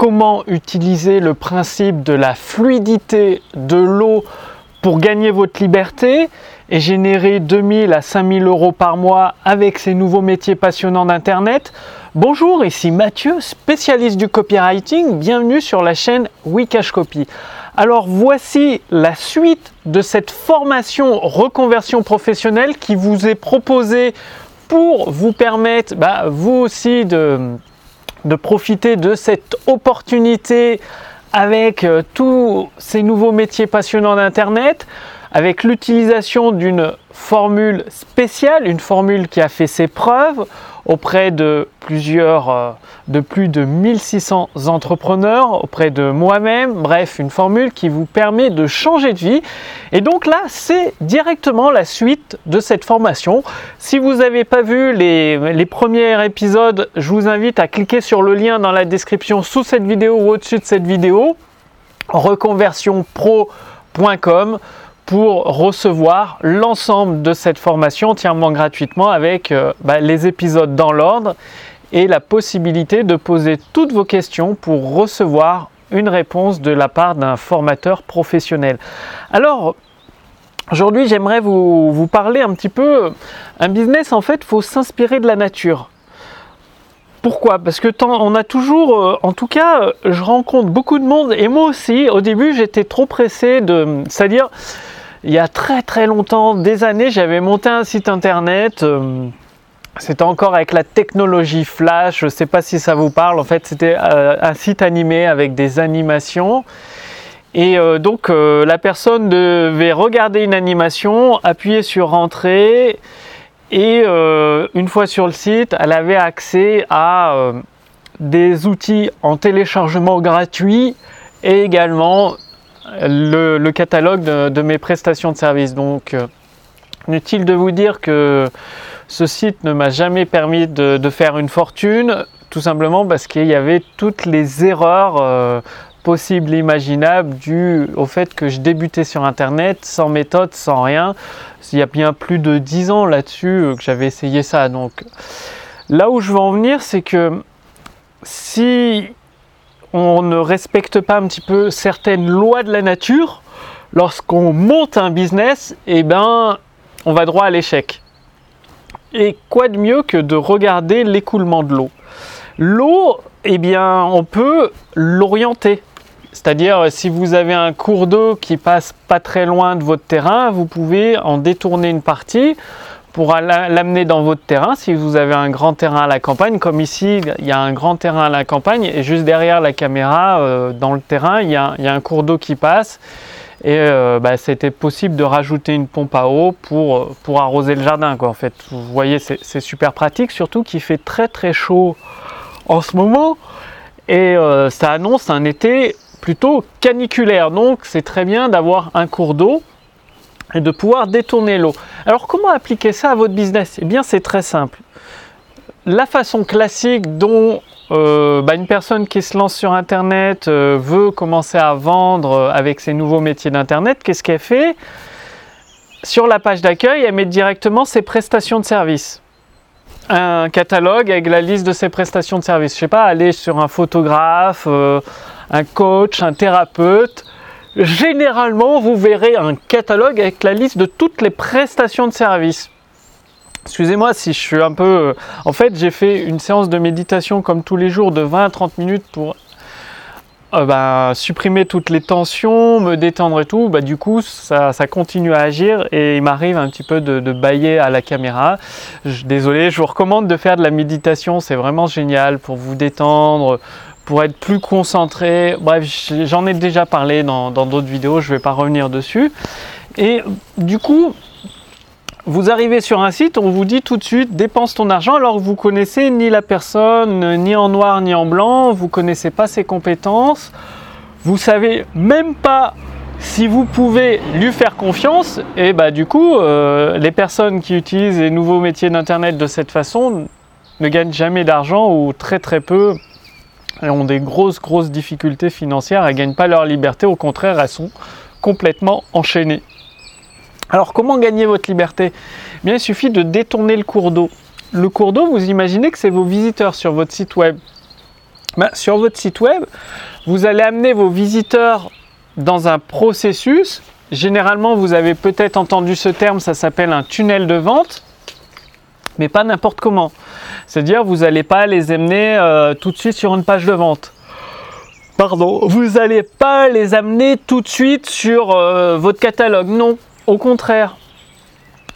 comment utiliser le principe de la fluidité de l'eau pour gagner votre liberté et générer 2000 à 5000 euros par mois avec ces nouveaux métiers passionnants d'Internet. Bonjour, ici Mathieu, spécialiste du copywriting. Bienvenue sur la chaîne Wikash Copy. Alors voici la suite de cette formation reconversion professionnelle qui vous est proposée pour vous permettre, bah, vous aussi, de, de profiter de cette opportunité avec euh, tous ces nouveaux métiers passionnants d'Internet, avec l'utilisation d'une formule spéciale, une formule qui a fait ses preuves auprès de plusieurs, euh, de plus de 1600 entrepreneurs, auprès de moi-même, bref, une formule qui vous permet de changer de vie. Et donc là, c'est directement la suite de cette formation. Si vous n'avez pas vu les, les premiers épisodes, je vous invite à cliquer sur le lien dans la description sous cette vidéo ou au-dessus de cette vidéo, reconversionpro.com pour recevoir l'ensemble de cette formation entièrement gratuitement avec euh, bah, les épisodes dans l'ordre et la possibilité de poser toutes vos questions pour recevoir une réponse de la part d'un formateur professionnel. Alors, aujourd'hui, j'aimerais vous, parler un petit peu. Un business, en fait, faut s'inspirer de la nature. Pourquoi? Parce que on a toujours, euh, en tout cas, je rencontre beaucoup de monde et moi aussi, au début, j'étais trop pressé de. C'est-à-dire, il y a très très longtemps, des années, j'avais monté un site internet. Euh, c'était encore avec la technologie Flash, je ne sais pas si ça vous parle. En fait, c'était euh, un site animé avec des animations. Et euh, donc, la personne devait regarder une animation, appuyer sur Entrée, et une fois sur le site, elle avait accès à des outils en téléchargement gratuit et également le, catalogue de, mes prestations de services. Donc, euh, inutile de vous dire que ce site ne m'a jamais permis de, faire une fortune, tout simplement parce qu'il y avait toutes les erreurs euh, possibles et imaginables dues au fait que je débutais sur Internet sans méthode, sans rien. Il y a bien plus de 10 ans là-dessus euh, que j'avais essayé ça. Donc, là où je veux en venir, c'est que si on ne respecte pas un petit peu certaines lois de la nature, lorsqu'on monte un business, eh ben, on va droit à l'échec. Et quoi de mieux que de regarder l'écoulement de l'eau? L'eau, eh bien, on peut l'orienter. C'est-à-dire, si vous avez un cours d'eau qui passe pas très loin de votre terrain, vous pouvez en détourner une partie pour l'amener dans votre terrain. Si vous avez un grand terrain à la campagne, comme ici, il y a un grand terrain à la campagne et juste derrière la caméra, euh, dans le terrain, il y, a, un cours d'eau qui passe. Et euh, bah, c'était possible de rajouter une pompe à eau pour, pour arroser le jardin. Quoi. En fait, vous voyez, c'est super pratique, surtout qu'il fait très très chaud en ce moment. Et euh, ça annonce un été plutôt caniculaire. Donc c'est très bien d'avoir un cours d'eau et de pouvoir détourner l'eau. Alors comment appliquer ça à votre business? Eh bien c'est très simple. La façon classique dont euh, bah, une personne qui se lance sur Internet euh, veut commencer à vendre euh, avec ses nouveaux métiers d'Internet, qu'est-ce qu'elle fait? Sur la page d'accueil, elle met directement ses prestations de services. Un catalogue avec la liste de ses prestations de services. Je ne sais pas, aller sur un photographe, un coach, un thérapeute, généralement, vous verrez un catalogue avec la liste de toutes les prestations de service. Excusez-moi si je suis un peu... Euh, en fait, j'ai fait une séance de méditation comme tous les jours de 20 à 30 minutes pour euh, bah, supprimer toutes les tensions, me détendre et tout. Bah, du coup, ça, continue à agir et il m'arrive un petit peu de, de bailler à la caméra. désolé, je vous recommande de faire de la méditation, c'est vraiment génial pour vous détendre, pour être plus concentré. Bref, j'en ai déjà parlé dans d'autres vidéos, je ne vais pas revenir dessus. Et du coup, vous arrivez sur un site, on vous dit tout de suite dépense ton argent alors que vous connaissez ni la personne, ni en noir ni en blanc, vous connaissez pas ses compétences, vous savez même pas si vous pouvez lui faire confiance. Et bah du coup, euh, les personnes qui utilisent les nouveaux métiers d'internet de cette façon ne gagnent jamais d'argent ou très très peu elles ont des grosses, grosses difficultés financières, elles ne gagnent pas leur liberté, au contraire, elles sont complètement enchaînées. Alors comment gagner votre liberté? Eh Bien, il suffit de détourner le cours d'eau. Le cours d'eau, vous imaginez que c'est vos visiteurs sur votre site web. ben, Sur votre site web, vous allez amener vos visiteurs dans un processus. Généralement, vous avez peut-être entendu ce terme, ça s'appelle un tunnel de vente, mais pas n'importe comment. C'est-à-dire, vous n'allez pas les amener euh, tout de suite sur une page de vente. Pardon, vous n'allez pas les amener tout de suite sur euh, votre catalogue. Non, au contraire,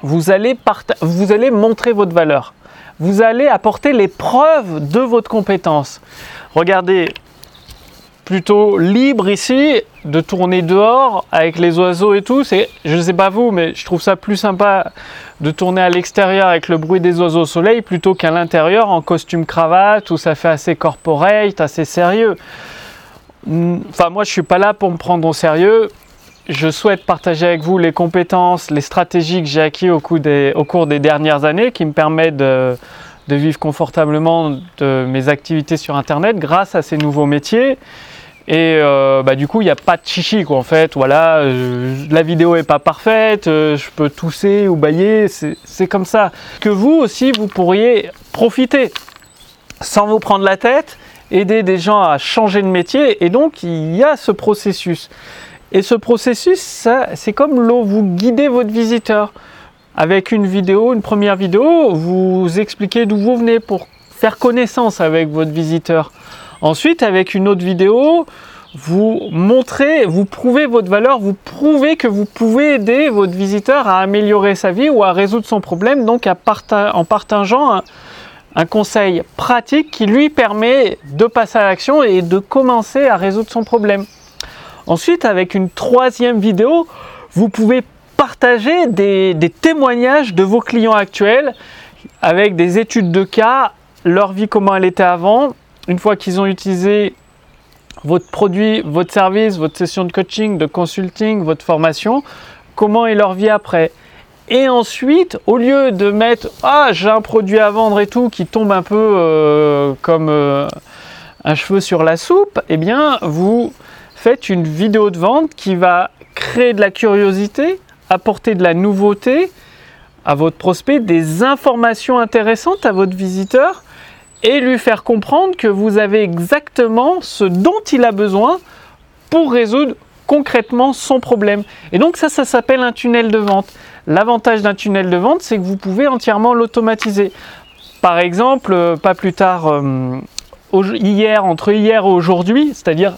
vous allez, vous allez montrer votre valeur. Vous allez apporter les preuves de votre compétence. Regardez, plutôt libre ici de tourner dehors avec les oiseaux et tout. C'est, je ne sais pas vous, mais je trouve ça plus sympa de tourner à l'extérieur avec le bruit des oiseaux au soleil plutôt qu'à l'intérieur en costume cravate où ça fait assez corporate, assez sérieux. Enfin, moi, je suis pas là pour me prendre au sérieux. Je souhaite partager avec vous les compétences, les stratégies que j'ai acquises au, au, cours des dernières années qui me permettent de, de vivre confortablement de mes activités sur Internet grâce à ces nouveaux métiers. Et euh, bah, du coup, il n'y a pas de chichi, quoi. En fait, voilà, euh, la vidéo est pas parfaite, euh, je peux tousser ou bailler, c'est comme ça. Que vous aussi, vous pourriez profiter sans vous prendre la tête, aider des gens à changer de métier. Et donc, il y a ce processus. Et ce processus, c'est comme l'eau, vous guidez votre visiteur. Avec une vidéo, une première vidéo, vous expliquez d'où vous venez pour faire connaissance avec votre visiteur. Ensuite, avec une autre vidéo, vous montrez, vous prouvez votre valeur, vous prouvez que vous pouvez aider votre visiteur à améliorer sa vie ou à résoudre son problème, donc en partageant un, conseil pratique qui lui permet de passer à l'action et de commencer à résoudre son problème. Ensuite, avec une troisième vidéo, vous pouvez partager des, des témoignages de vos clients actuels avec des études de cas, leur vie, comment elle était avant, une fois qu'ils ont utilisé votre produit, votre service, votre session de coaching, de consulting, votre formation, comment est leur vie après? Et ensuite, au lieu de mettre Ah, j'ai un produit à vendre et tout qui tombe un peu euh, comme euh, un cheveu sur la soupe, eh bien, vous faites une vidéo de vente qui va créer de la curiosité, apporter de la nouveauté à votre prospect, des informations intéressantes à votre visiteur et lui faire comprendre que vous avez exactement ce dont il a besoin pour résoudre concrètement son problème. Et donc ça, ça s'appelle un tunnel de vente. L'avantage d'un tunnel de vente, c'est que vous pouvez entièrement l'automatiser. Par exemple, euh, pas plus tard, euh, hier, entre hier et aujourd'hui, c'est-à-dire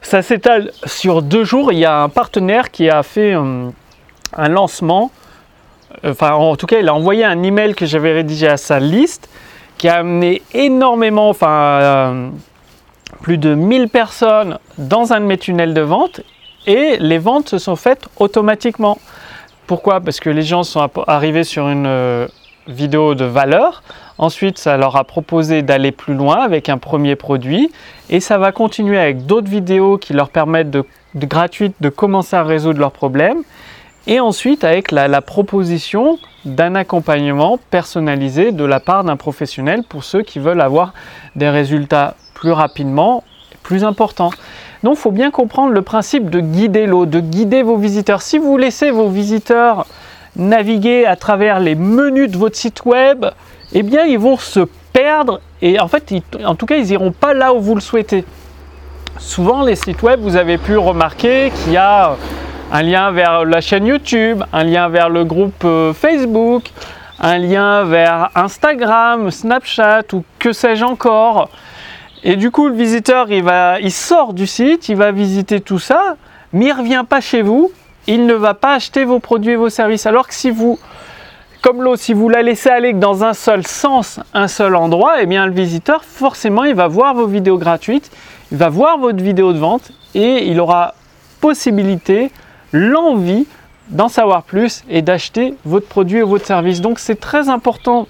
ça s'étale sur deux jours, il y a un partenaire qui a fait euh, un lancement, enfin en tout cas il a envoyé un email que j'avais rédigé à sa liste qui a amené énormément, enfin euh, plus de 1000 personnes dans un de mes tunnels de vente et les ventes se sont faites automatiquement. Pourquoi? Parce que les gens sont arrivés sur une euh, vidéo de valeur. Ensuite, ça leur a proposé d'aller plus loin avec un premier produit. Et ça va continuer avec d'autres vidéos qui leur permettent de, gratuites de commencer à résoudre leurs problèmes. Et ensuite, avec la, proposition d'un accompagnement personnalisé de la part d'un professionnel pour ceux qui veulent avoir des résultats plus rapidement, plus importants. Donc, il faut bien comprendre le principe de guider l'eau, de guider vos visiteurs. Si vous laissez vos visiteurs naviguer à travers les menus de votre site web, eh bien, ils vont se perdre et en fait, en tout cas, ils n'iront pas là où vous le souhaitez. Souvent, les sites web, vous avez pu remarquer qu'il y a un lien vers la chaîne YouTube, un lien vers le groupe euh, Facebook, un lien vers Instagram, Snapchat ou que sais-je encore. Et du coup, le visiteur, il, va, il sort du site, il va visiter tout ça, mais il ne revient pas chez vous, il ne va pas acheter vos produits et vos services. Alors que si vous, comme l'eau, si vous la laissez aller dans un seul sens, un seul endroit, eh bien le visiteur, forcément, il va voir vos vidéos gratuites, il va voir votre vidéo de vente et il aura possibilité l'envie d'en savoir plus et d'acheter votre produit ou votre service. Donc c'est très important.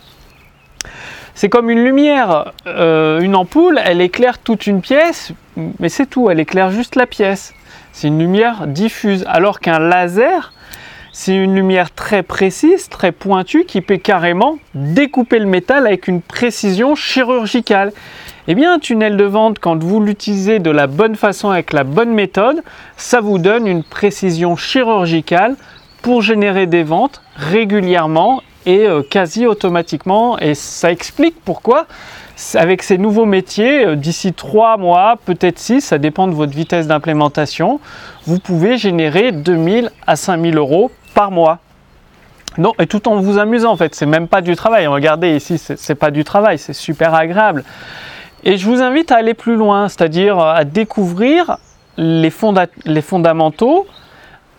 C'est comme une lumière, euh, une ampoule, elle éclaire toute une pièce, mais c'est tout, elle éclaire juste la pièce. C'est une lumière diffuse, alors qu'un laser, c'est une lumière très précise, très pointue, qui peut carrément découper le métal avec une précision chirurgicale. Eh bien, un tunnel de vente, quand vous l'utilisez de la bonne façon avec la bonne méthode, ça vous donne une précision chirurgicale pour générer des ventes régulièrement et euh, quasi automatiquement. Et ça explique pourquoi avec ces nouveaux métiers, euh, d'ici 3 mois, peut-être 6, ça dépend de votre vitesse d'implémentation, vous pouvez générer 2000 à 5000 euros par mois. Non, et tout en vous amusant en fait, c'est même pas du travail. Regardez ici, c'est pas du travail, c'est super agréable. Et je vous invite à aller plus loin, c'est-à-dire à découvrir les, les fondamentaux,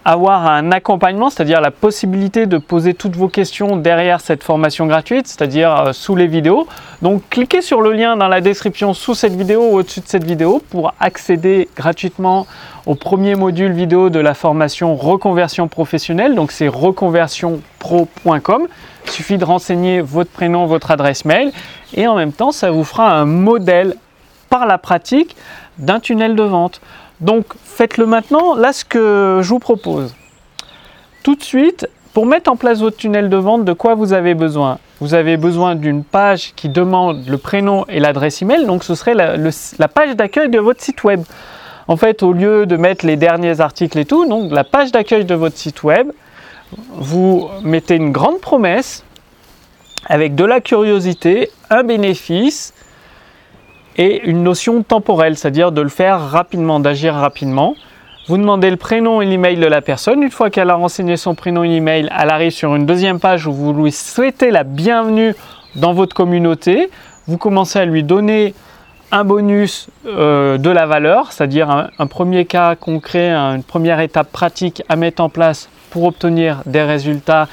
avoir un accompagnement, c'est-à-dire la possibilité de poser toutes vos questions derrière cette formation gratuite, c'est-à-dire euh, sous les vidéos. Donc cliquez sur le lien dans la description sous cette vidéo ou au-dessus de cette vidéo pour accéder gratuitement au premier module vidéo de la formation reconversion professionnelle. Donc c'est reconversionpro.com. Il suffit de renseigner votre prénom, votre adresse mail et en même temps ça vous fera un modèle par la pratique d'un tunnel de vente. Donc faites-le maintenant. Là, ce que je vous propose, tout de suite, pour mettre en place votre tunnel de vente, de quoi vous avez besoin? Vous avez besoin d'une page qui demande le prénom et l'adresse email. Donc ce serait la, page d'accueil de votre site web. En fait, au lieu de mettre les derniers articles et tout, donc la page d'accueil de votre site web, vous mettez une grande promesse avec de la curiosité, un bénéfice, et une notion temporelle, c'est-à-dire de le faire rapidement, d'agir rapidement. Vous demandez le prénom et l'email de la personne. Une fois qu'elle a renseigné son prénom et l'email, elle arrive sur une deuxième page où vous lui souhaitez la bienvenue dans votre communauté. Vous commencez à lui donner un bonus euh, de la valeur, c'est-à-dire un, premier cas concret, une première étape pratique à mettre en place pour obtenir des résultats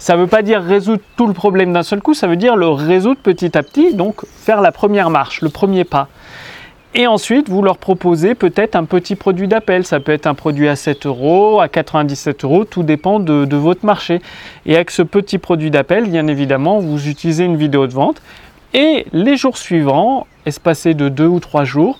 ça ne veut pas dire résoudre tout le problème d'un seul coup, ça veut dire le résoudre petit à petit, donc faire la première marche, le premier pas. Et ensuite, vous leur proposez peut-être un petit produit d'appel. Ça peut être un produit à 7 euros, à 97 euros, tout dépend de, votre marché. Et avec ce petit produit d'appel, bien évidemment, vous utilisez une vidéo de vente. Et les jours suivants, espacés de 2 ou 3 jours,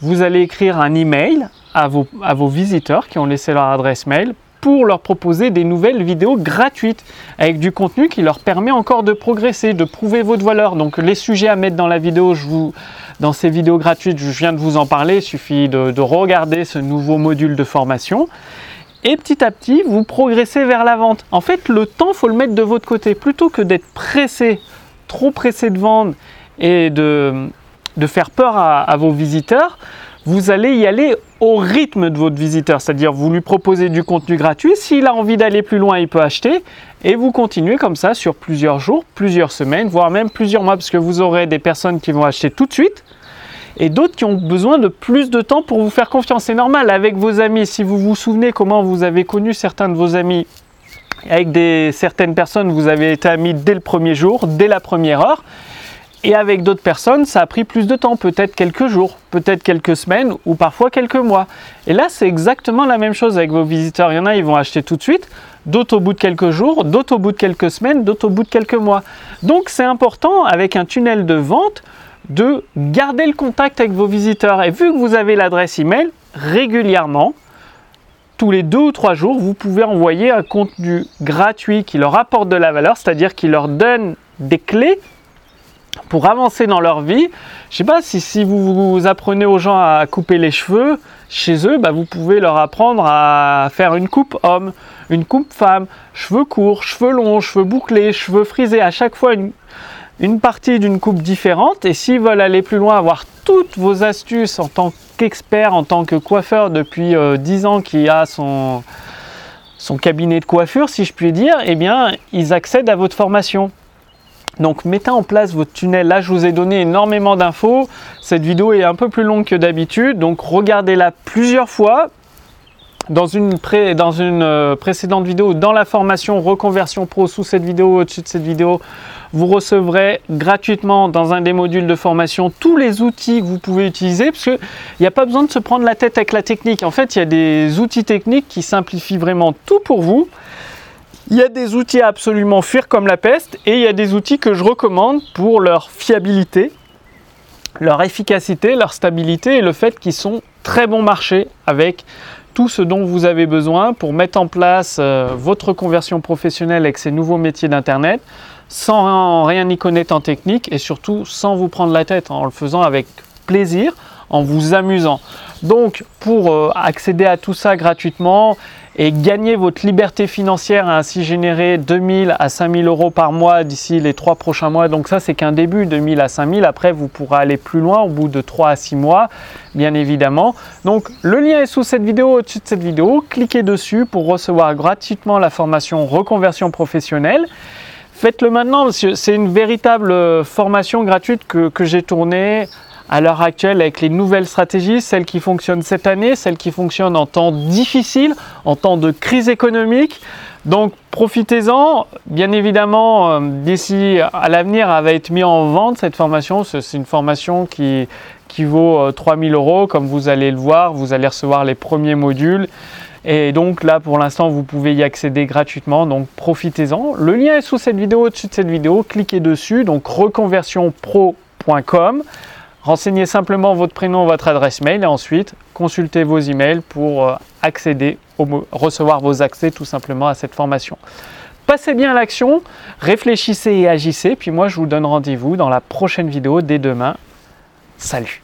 vous allez écrire un email à vos visiteurs qui ont laissé leur adresse mail pour leur proposer des nouvelles vidéos gratuites avec du contenu qui leur permet encore de progresser, de prouver votre valeur. Donc les sujets à mettre dans la vidéo, je vous, dans ces vidéos gratuites, je viens de vous en parler, il suffit de, de regarder ce nouveau module de formation. Et petit à petit, vous progressez vers la vente. En fait, le temps, faut le mettre de votre côté. Plutôt que d'être pressé, trop pressé de vendre et de, faire peur à vos visiteurs, vous allez y aller au rythme de votre visiteur, c'est-à-dire vous lui proposez du contenu gratuit, s'il a envie d'aller plus loin, il peut acheter, et vous continuez comme ça sur plusieurs jours, plusieurs semaines, voire même plusieurs mois, parce que vous aurez des personnes qui vont acheter tout de suite, et d'autres qui ont besoin de plus de temps pour vous faire confiance. C'est normal avec vos amis, si vous vous souvenez comment vous avez connu certains de vos amis, avec certaines personnes, vous avez été amis dès le premier jour, dès la première heure, et avec d'autres personnes, ça a pris plus de temps, peut-être quelques jours, peut-être quelques semaines ou parfois quelques mois. Et là, c'est exactement la même chose avec vos visiteurs. Il y en a, ils vont acheter tout de suite, d'autres au bout de quelques jours, d'autres au bout de quelques semaines, d'autres au bout de quelques mois. Donc c'est important avec un tunnel de vente de garder le contact avec vos visiteurs. Et vu que vous avez l'adresse email, régulièrement, tous les deux ou trois jours, vous pouvez envoyer un contenu gratuit qui leur apporte de la valeur, c'est-à-dire qui leur donne des clés pour avancer dans leur vie. Je sais pas si, vous, apprenez aux gens à couper les cheveux chez eux, bah, vous pouvez leur apprendre à faire une coupe homme, une coupe femme, cheveux courts, cheveux longs, cheveux bouclés, cheveux frisés, à chaque fois une, une partie d'une coupe différente. Et s'ils veulent aller plus loin, avoir toutes vos astuces en tant qu'expert, en tant que coiffeur depuis 10 euh, ans qui a son, son cabinet de coiffure, si je puis dire, eh bien, ils accèdent à votre formation. Donc mettez en place votre tunnel. Là, je vous ai donné énormément d'infos. Cette vidéo est un peu plus longue que d'habitude, donc regardez-la plusieurs fois. Dans une, euh, précédente vidéo, dans la formation Reconversion Pro, sous cette vidéo, au-dessus de cette vidéo, vous recevrez gratuitement dans un des modules de formation tous les outils que vous pouvez utiliser, parce qu'il n'y a pas besoin de se prendre la tête avec la technique. En fait, il y a des outils techniques qui simplifient vraiment tout pour vous. Il y a des outils à absolument fuir comme la peste et il y a des outils que je recommande pour leur fiabilité, leur efficacité, leur stabilité et le fait qu'ils sont très bon marché avec tout ce dont vous avez besoin pour mettre en place euh, votre conversion professionnelle avec ces nouveaux métiers d'Internet sans rien y connaître en technique et surtout sans vous prendre la tête en le faisant avec plaisir, en vous amusant. Donc pour euh, accéder à tout ça gratuitement et gagner votre liberté financière et ainsi générer 2000 à 5000 euros par mois d'ici les trois prochains mois. Donc ça c'est qu'un début, 2000 à 5000. Après vous pourrez aller plus loin au bout de 3 à 6 mois, bien évidemment. Donc le lien est sous cette vidéo, au-dessus de cette vidéo. Cliquez dessus pour recevoir gratuitement la formation reconversion professionnelle. Faites-le maintenant c'est une véritable euh, formation gratuite que j'ai tournée à l'heure actuelle avec les nouvelles stratégies, celles qui fonctionnent cette année, celles qui fonctionnent en temps difficile, en temps de crise économique. Donc profitez-en. Bien évidemment, euh, d'ici à l'avenir, elle va être mise en vente cette formation. C'est une formation qui, qui vaut 3000 euh, euros. Comme vous allez le voir, vous allez recevoir les premiers modules. Et donc là, pour l'instant, vous pouvez y accéder gratuitement. Donc profitez-en. Le lien est sous cette vidéo, au-dessus de cette vidéo. Cliquez dessus. Donc reconversionpro.com. Renseignez simplement votre prénom, votre adresse mail et ensuite consultez vos emails pour euh, accéder, recevoir vos accès tout simplement à cette formation. Passez bien à l'action, réfléchissez et agissez. Puis moi, je vous donne rendez-vous dans la prochaine vidéo dès demain. Salut